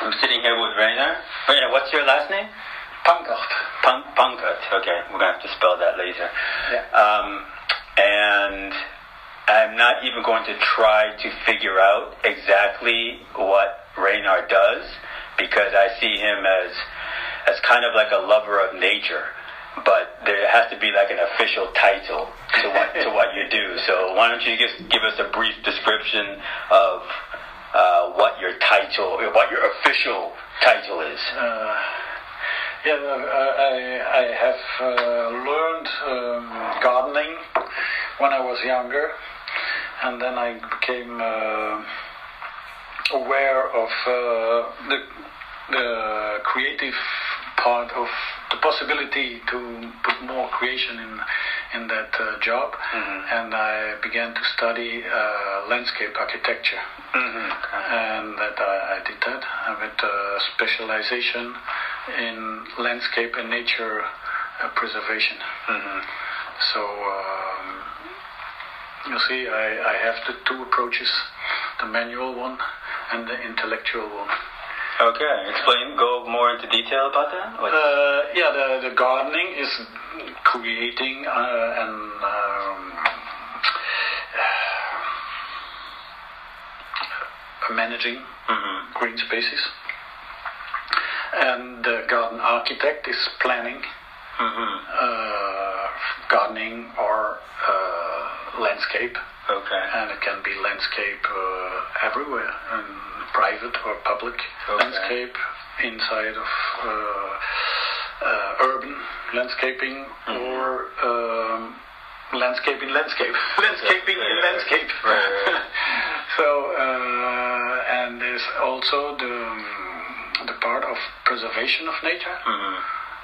I'm sitting here with Rainer. Rainer, what's your last name? Pankart. Punk, Punkert. Okay, we're gonna have to spell that later. Yeah. Um, and I'm not even going to try to figure out exactly what Rainer does because I see him as as kind of like a lover of nature. But there has to be like an official title to what to what you do. So why don't you just give us a brief description of uh, what your title, what your official title is? Uh, yeah, I, I have uh, learned um, gardening when I was younger, and then I became uh, aware of uh, the, the creative part of the possibility to put more creation in in that uh, job, and I began to study uh, landscape architecture. And that I, I did that with uh, specialization in landscape and nature uh, preservation. So um, you see, I, I have the two approaches: the manual one and the intellectual one. Okay, explain. Go more into detail about that. Uh, yeah, the, the gardening is creating uh, and um, uh, managing Mhm. green spaces. And the garden architect is planning Mhm. uh, gardening or uh, landscape. Okay. And it can be landscape uh, everywhere, and private or public Okay. landscape, inside of uh, uh, urban landscaping, Mm-hmm. or um, landscape in landscape, landscaping in Yeah. landscape. Right, so, uh, and there's also the the part of preservation of nature. Mhm.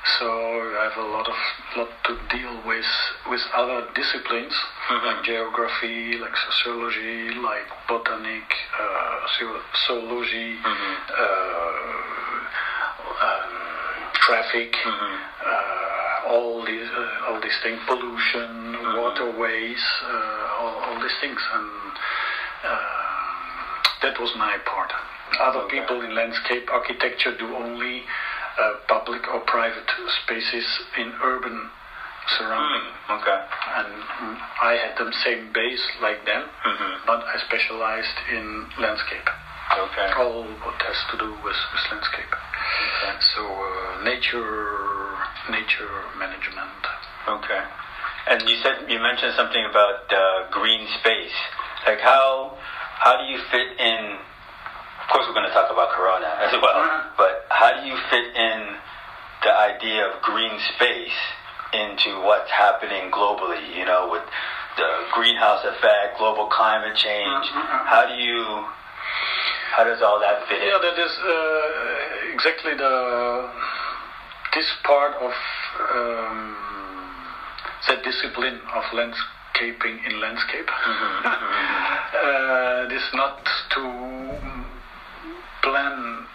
So I have a lot of lot to deal with with other disciplines like geography, like sociology, like botanic, uh, zo- zoology, uh, um, traffic, uh, all these uh, all these things, pollution, waterways, uh, all, all these things, and uh, that was my part. Other Okay. people in landscape architecture do only uh, public or private spaces in urban surrounding. Mm, okay. And I had the same base like them, Mhm. but I specialized in landscape. Okay. All what has to do with, with landscape. Okay. So uh, nature, nature management. Okay. And you said you mentioned something about uh, green space. Like how how do you fit in? Course, we're going to talk about Corona as well. Mhm. But how do you fit in the idea of green space into what's happening globally? You know, with the greenhouse effect, global climate change. Mhm. How do you? How does all that fit in? Yeah, that is uh, exactly the this part of um, the discipline of landscaping in landscape. uh, it is not to plan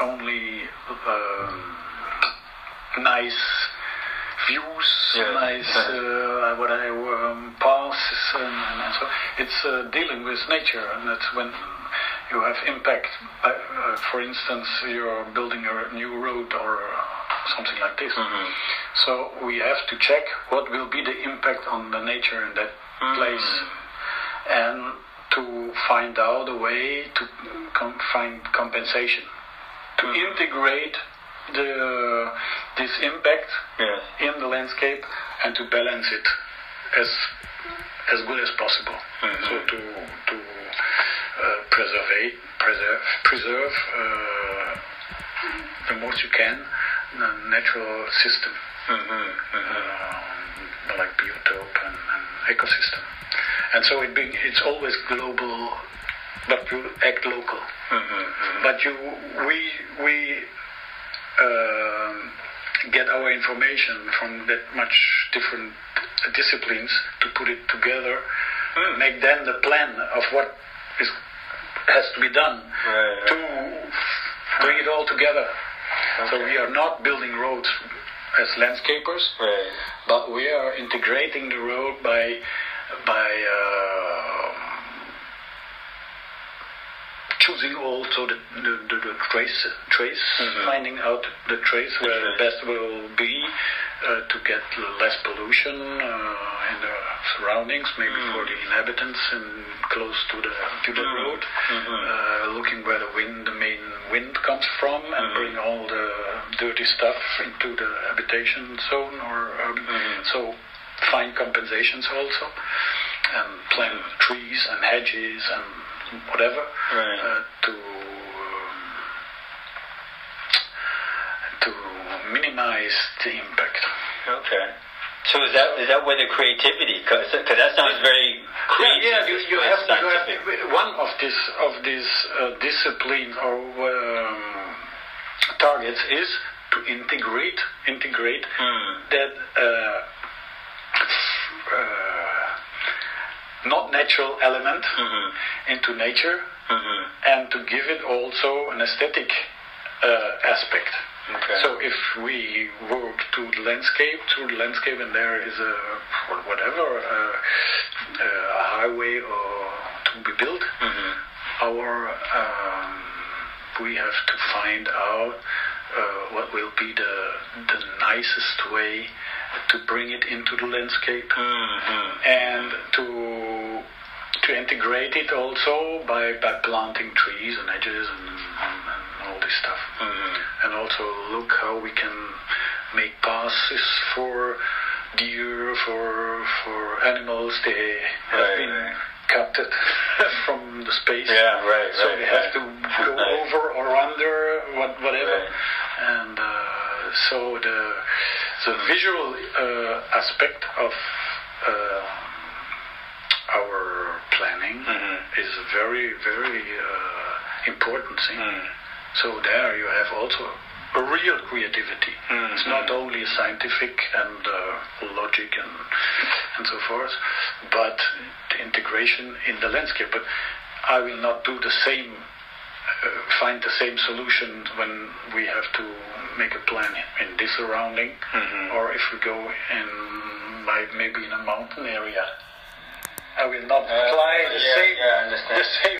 only um, nice views, Yeah. nice uh, what I um, passes and, and, so. It's uh, dealing with nature, and that's when you have impact. Uh, uh, for instance, you're building a new road or something like this. Mhm. So we have to check what will be the impact on the nature in that place, and to find out a way to find compensation, to integrate the this impact Yes. in the landscape and to balance it as as good as possible. Mhm. So to to uh, preserve preserve preserve uh, the most you can the natural system, Mhm. Mhm. um, like biotope and, and ecosystem. And so it being, it's always global but will act local. But you, we, we um get our information from that much different disciplines to put it together, Hmm. make then the plan of what is has to be done Right, to bring it all together. So we are not building roads as landscapers, Right. but we are integrating the road by by uh, choosing also the the, the, the trace trace Mhm. finding out the trace where the best will be uh, to get less pollution uh, in the surroundings, maybe Mm. for the inhabitants and close to the to the Mm. road, Mhm. uh, looking where the wind the main wind comes from and Mhm. bring all the dirty stuff into the habitation zone or um, Mhm. so find compensations also and plant trees and hedges and whatever Right. uh, to um, to minimize the impact. Okay. So is that is that where the creativity? Because that sounds very creative. Yeah, yeah, you, you, have, you have one of this of these uh, disciplines or um, targets is to integrate integrate Hmm. that uh, uh, not natural element Mhm. into nature Mhm. and to give it also an aesthetic uh, aspect. Okay. So if we work to the landscape, through the landscape, and there is a or whatever uh, a highway or to be built, Mhm. our um, we have to find out uh, what will be the the nicest way to bring it into the landscape Mhm. and to to integrate it also by, by planting trees and edges and, and, and all this stuff. Mhm. and also look how we can make passes for deer for for animals. They have Right, been right. captured from the space. Yeah, right, so right, they have to go over or under what, whatever. And uh, so the the visual uh, aspect of uh, our planning Mhm. is a very very uh, important thing. Mm. So there you have also a real creativity. Mhm. It's not only scientific and uh, logic and and so forth, but the integration in the landscape. But I will not do the same, find the same solution when we have to make a plan in this surrounding, Mhm. or if we go in like maybe in a mountain area. I will not apply the yeah, same yeah, I understand. the same